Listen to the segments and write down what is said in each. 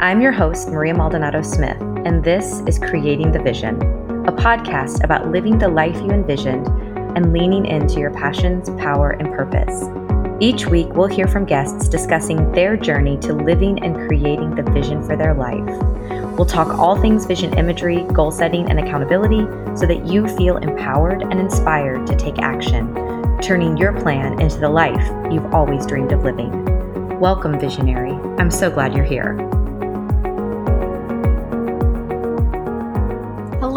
I'm your host, Maria Maldonado Smith, and this is Creating the Vision, a podcast about living the life you envisioned and leaning into your passions, power, and purpose. Each week, we'll hear from guests discussing their journey to living and creating the vision for their life. We'll talk all things vision imagery, goal setting, and accountability so that you feel empowered and inspired to take action, turning your plan into the life you've always dreamed of living. Welcome, visionary. I'm so glad you're here.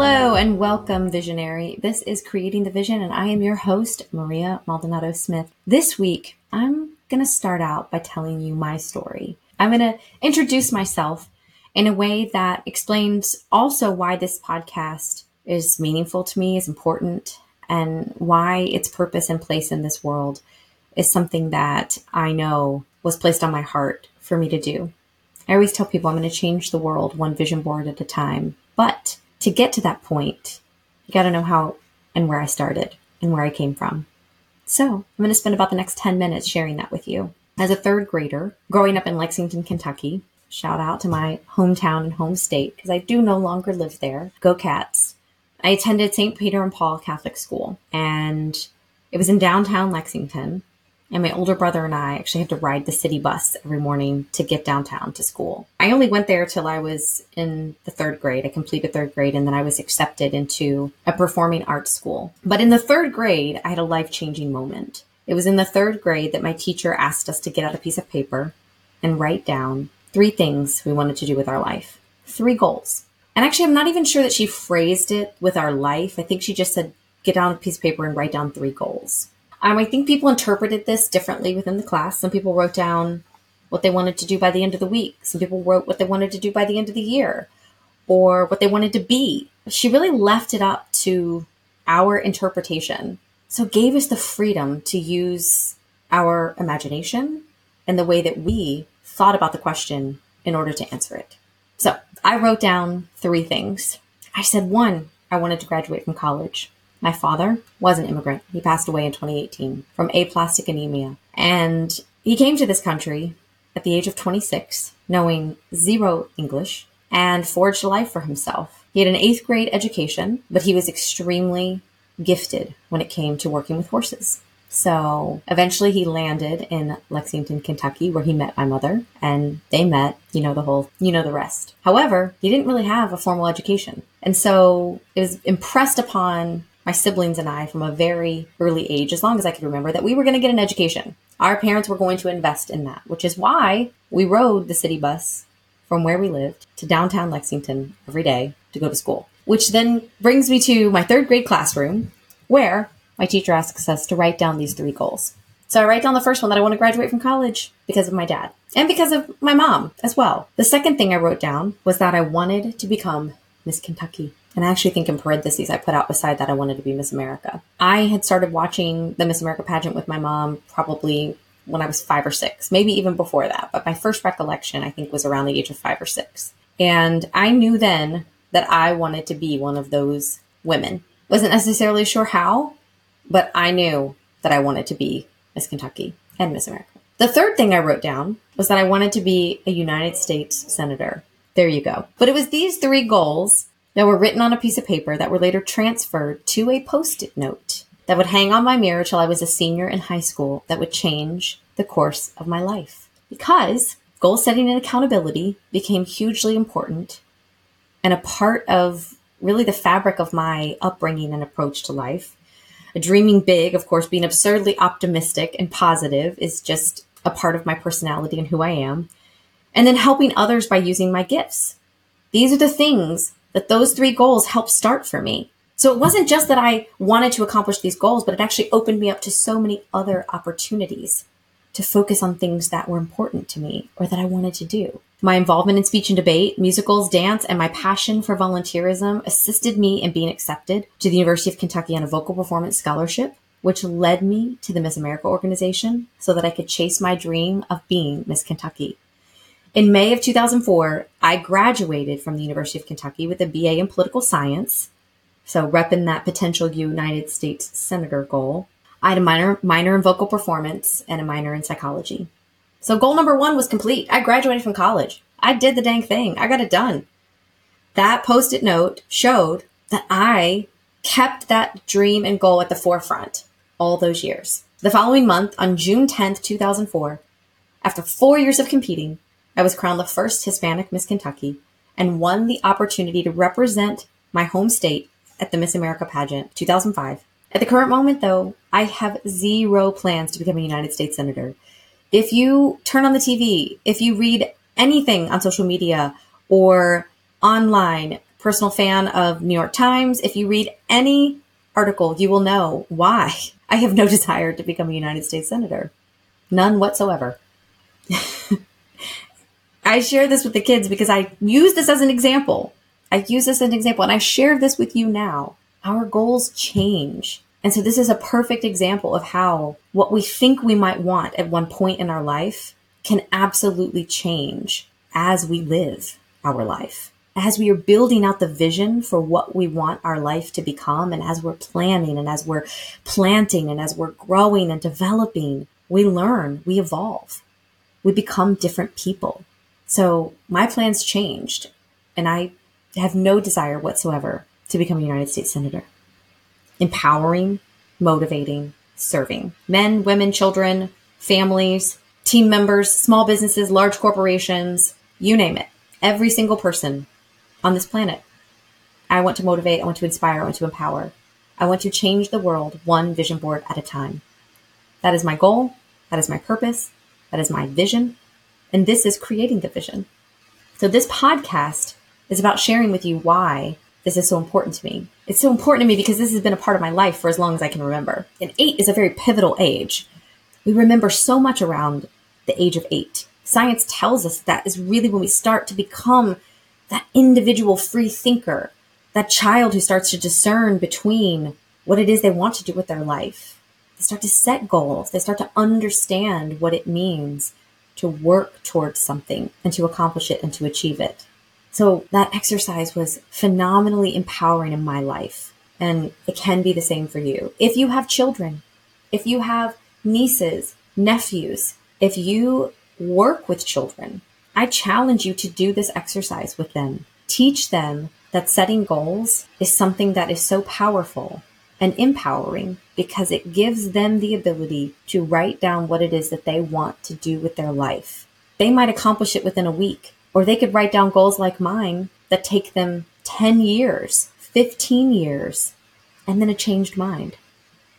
Hello and welcome, Visionary. This is Creating the Vision, and I am your host, Maria Maldonado Smith. This week, I'm going to start out by telling you my story. I'm going to introduce myself in a way that explains also why this podcast is meaningful to me, is important, and why its purpose and place in this world is something that I know was placed on my heart for me to do. I always tell people I'm going to change the world one vision board at a time, but to get to that point, you got to know how and where I started and where I came from. So I'm going to spend about the next 10 minutes sharing that with you. As a third grader, growing up in Lexington, Kentucky, shout out to my hometown and home state because I do no longer live there. Go Cats. I attended St. Peter and Paul Catholic School and it was in downtown Lexington. And my older brother and I actually had to ride the city bus every morning to get downtown to school. I only went there till I was in the third grade. I completed third grade and then I was accepted into a performing arts school. But in the third grade, I had a life changing moment. It was in the third grade that my teacher asked us to get out a piece of paper and write down three things we wanted to do with our life, three goals. And actually, I'm not even sure that she phrased it with our life. I think she just said, get down a piece of paper and write down three goals. Um, I think people interpreted this differently within the class. Some people wrote down what they wanted to do by the end of the week. Some people wrote what they wanted to do by the end of the year or what they wanted to be. She really left it up to our interpretation. So gave us the freedom to use our imagination and the way that we thought about the question in order to answer it. So I wrote down three things. I said, one, I wanted to graduate from college. My father was an immigrant. He passed away in 2018 from aplastic anemia. And he came to this country at the age of 26, knowing zero English, and forged a life for himself. He had an eighth grade education, but he was extremely gifted when it came to working with horses. So eventually he landed in Lexington, Kentucky, where he met my mother and they met, you know, the whole, you know, the rest. However, he didn't really have a formal education. And so it was impressed upon my siblings and I from a very early age, as long as I could remember, that we were going to get an education. Our parents were going to invest in that, which is why we rode the city bus from where we lived to downtown Lexington every day to go to school. Which then brings me to my third grade classroom, where my teacher asks us to write down these three goals. So I write down the first one that I want to graduate from college because of my dad and because of my mom as well. The second thing I wrote down was that I wanted to become Miss Kentucky. And I actually think in parentheses, I put out beside that I wanted to be Miss America. I had started watching the Miss America pageant with my mom probably when I was five or six, maybe even before that. But my first recollection, I think, was around the age of five or six. And I knew then that I wanted to be one of those women. Wasn't necessarily sure how, but I knew that I wanted to be Miss Kentucky and Miss America. The third thing I wrote down was that I wanted to be a United States Senator. There you go. But it was these three goals that were written on a piece of paper that were later transferred to a post it note that would hang on my mirror till I was a senior in high school that would change the course of my life. Because goal setting and accountability became hugely important and a part of really the fabric of my upbringing and approach to life. Dreaming big, of course, being absurdly optimistic and positive is just a part of my personality and who I am. And then helping others by using my gifts. These are the things that those three goals helped start for me. So it wasn't just that I wanted to accomplish these goals, but it actually opened me up to so many other opportunities to focus on things that were important to me or that I wanted to do. My involvement in speech and debate, musicals, dance, and my passion for volunteerism assisted me in being accepted to the University of Kentucky on a vocal performance scholarship, which led me to the Miss America organization so that I could chase my dream of being Miss Kentucky. In May of 2004, I graduated from the University of Kentucky with a BA in political science. So repping that potential United States Senator goal. I had a minor, minor in vocal performance and a minor in psychology. So goal number one was complete. I graduated from college. I did the dang thing. I got it done. That post it note showed that I kept that dream and goal at the forefront all those years. The following month, on June 10th, 2004, after four years of competing, I was crowned the first Hispanic Miss Kentucky and won the opportunity to represent my home state at the Miss America pageant 2005. At the current moment, though, I have zero plans to become a United States Senator. If you turn on the TV, if you read anything on social media or online, personal fan of New York Times, if you read any article, you will know why I have no desire to become a United States Senator. None whatsoever. I share this with the kids because I use this as an example. I use this as an example and I share this with you now. Our goals change. And so this is a perfect example of how what we think we might want at one point in our life can absolutely change as we live our life. As we are building out the vision for what we want our life to become, and as we're planning and as we're planting and as we're growing and developing, we learn, we evolve, we become different people. So my plans changed, and I have no desire whatsoever to become a United States Senator. Empowering, motivating, serving men, women, children, families, team members, small businesses, large corporations, you name it. Every single person on this planet. I want to motivate, I want to inspire, I want to empower. I want to change the world one vision board at a time. That is my goal. That is my purpose. That is my vision. And this is creating the vision. So this podcast is about sharing with you why this is so important to me. It's so important to me because this has been a part of my life for as long as I can remember. And eight is a very pivotal age. We remember so much around the age of eight. Science tells us that is really when we start to become that individual free thinker, that child who starts to discern between what it is they want to do with their life. They start to set goals. They start to understand what it means to work towards something and to accomplish it and to achieve it. So that exercise was phenomenally empowering in my life. And it can be the same for you. If you have children, if you have nieces, nephews, if you work with children, I challenge you to do this exercise with them. Teach them that setting goals is something that is so powerful and empowering because it gives them the ability to write down what it is that they want to do with their life. They might accomplish it within a week, or they could write down goals like mine that take them 10 years, 15 years, and then a changed mind.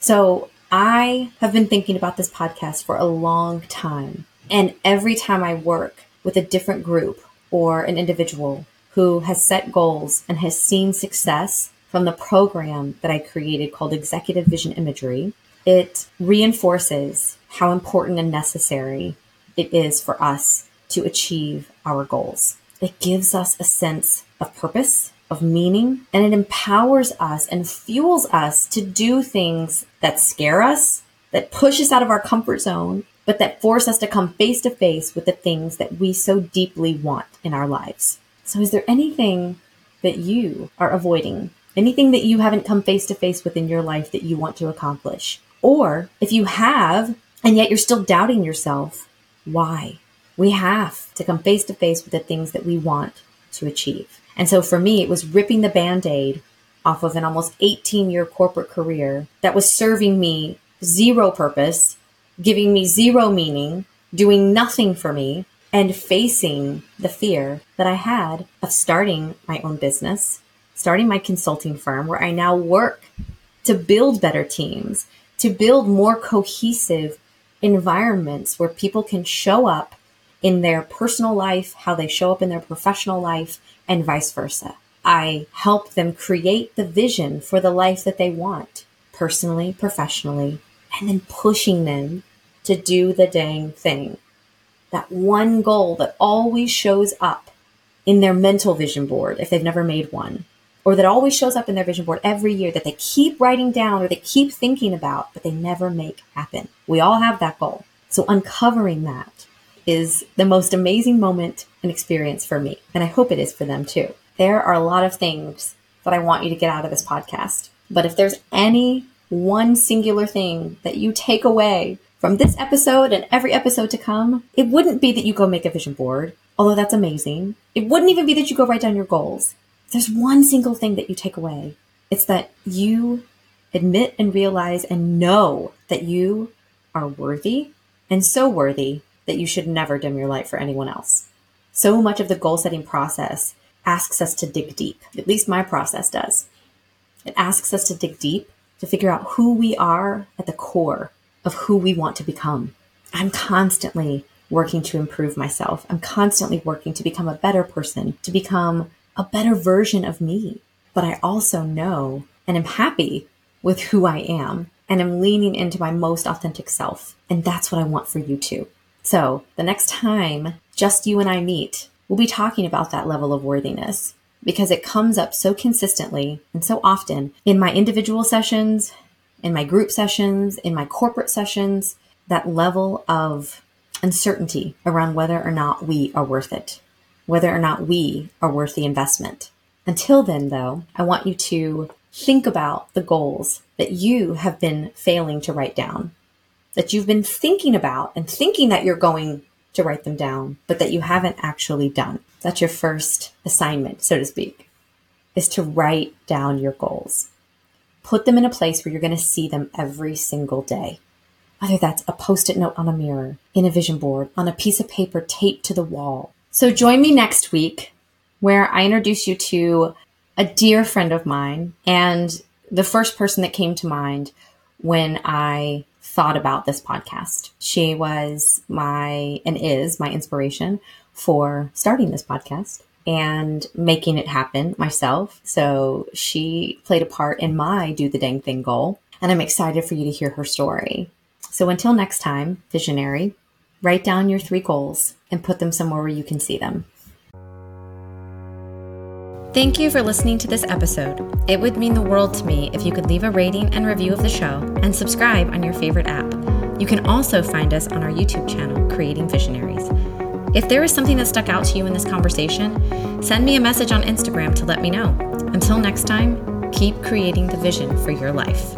So I have been thinking about this podcast for a long time. And every time I work with a different group or an individual who has set goals and has seen success from the program that I created called Executive Vision Imagery, it reinforces how important and necessary it is for us to achieve our goals. It gives us a sense of purpose, of meaning, and it empowers us and fuels us to do things that scare us, that push us out of our comfort zone, but that force us to come face to face with the things that we so deeply want in our lives. So, is there anything that you are avoiding anything that you haven't come face to face with in your life that you want to accomplish. Or if you have, and yet you're still doubting yourself, why? We have to come face to face with the things that we want to achieve. And so for me, it was ripping the band aid off of an almost 18 year corporate career that was serving me zero purpose, giving me zero meaning, doing nothing for me, and facing the fear that I had of starting my own business, starting my consulting firm where I now work to build better teams, to build more cohesive environments where people can show up in their personal life, how they show up in their professional life, and vice versa. I help them create the vision for the life that they want, personally, professionally, and then pushing them to do the dang thing. That one goal that always shows up in their mental vision board if they've never made one or that always shows up in their vision board every year that they keep writing down or they keep thinking about, but they never make happen. We all have that goal. So uncovering that is the most amazing moment and experience for me. And I hope it is for them too. There are a lot of things that I want you to get out of this podcast. But if there's any one singular thing that you take away from this episode and every episode to come, it wouldn't be that you go make a vision board although that's amazing, it wouldn't even be that you go write down your goals. There's one single thing that you take away. It's that you admit and realize and know that you are worthy and so worthy that you should never dim your light for anyone else. So much of the goal setting process asks us to dig deep. At least my process does. It asks us to dig deep to figure out who we are at the core of who we want to become. I'm constantly working to improve myself. I'm constantly working to become a better person, to become a better version of me. But I also know and am happy with who I am and am leaning into my most authentic self. And that's what I want for you too. So the next time just you and I meet, we'll be talking about that level of worthiness because it comes up so consistently and so often in my individual sessions, in my group sessions, in my corporate sessions, that level of uncertainty around whether or not we are worth it, whether or not we are worth the investment. Until then, though, I want you to think about the goals that you have been failing to write down, that you've been thinking about and thinking that you're going to write them down, but that you haven't actually done. That's your first assignment, so to speak, is to write down your goals. Put them in a place where you're going to see them every single day. Whether that's a post it note on a mirror, in a vision board, on a piece of paper taped to the wall. So join me next week where I introduce you to a dear friend of mine and the first person that came to mind when I thought about this podcast. She was my and is my inspiration for starting this podcast and making it happen myself. So she played a part in my do the dang thing goal. And I'm excited for you to hear her story. So until next time, visionary, write down your three goals and put them somewhere where you can see them. Thank you for listening to this episode. It would mean the world to me if you could leave a rating and review of the show and subscribe on your favorite app. You can also find us on our YouTube channel, Creating Visionaries. If there is something that stuck out to you in this conversation, send me a message on Instagram to let me know. Until next time, keep creating the vision for your life.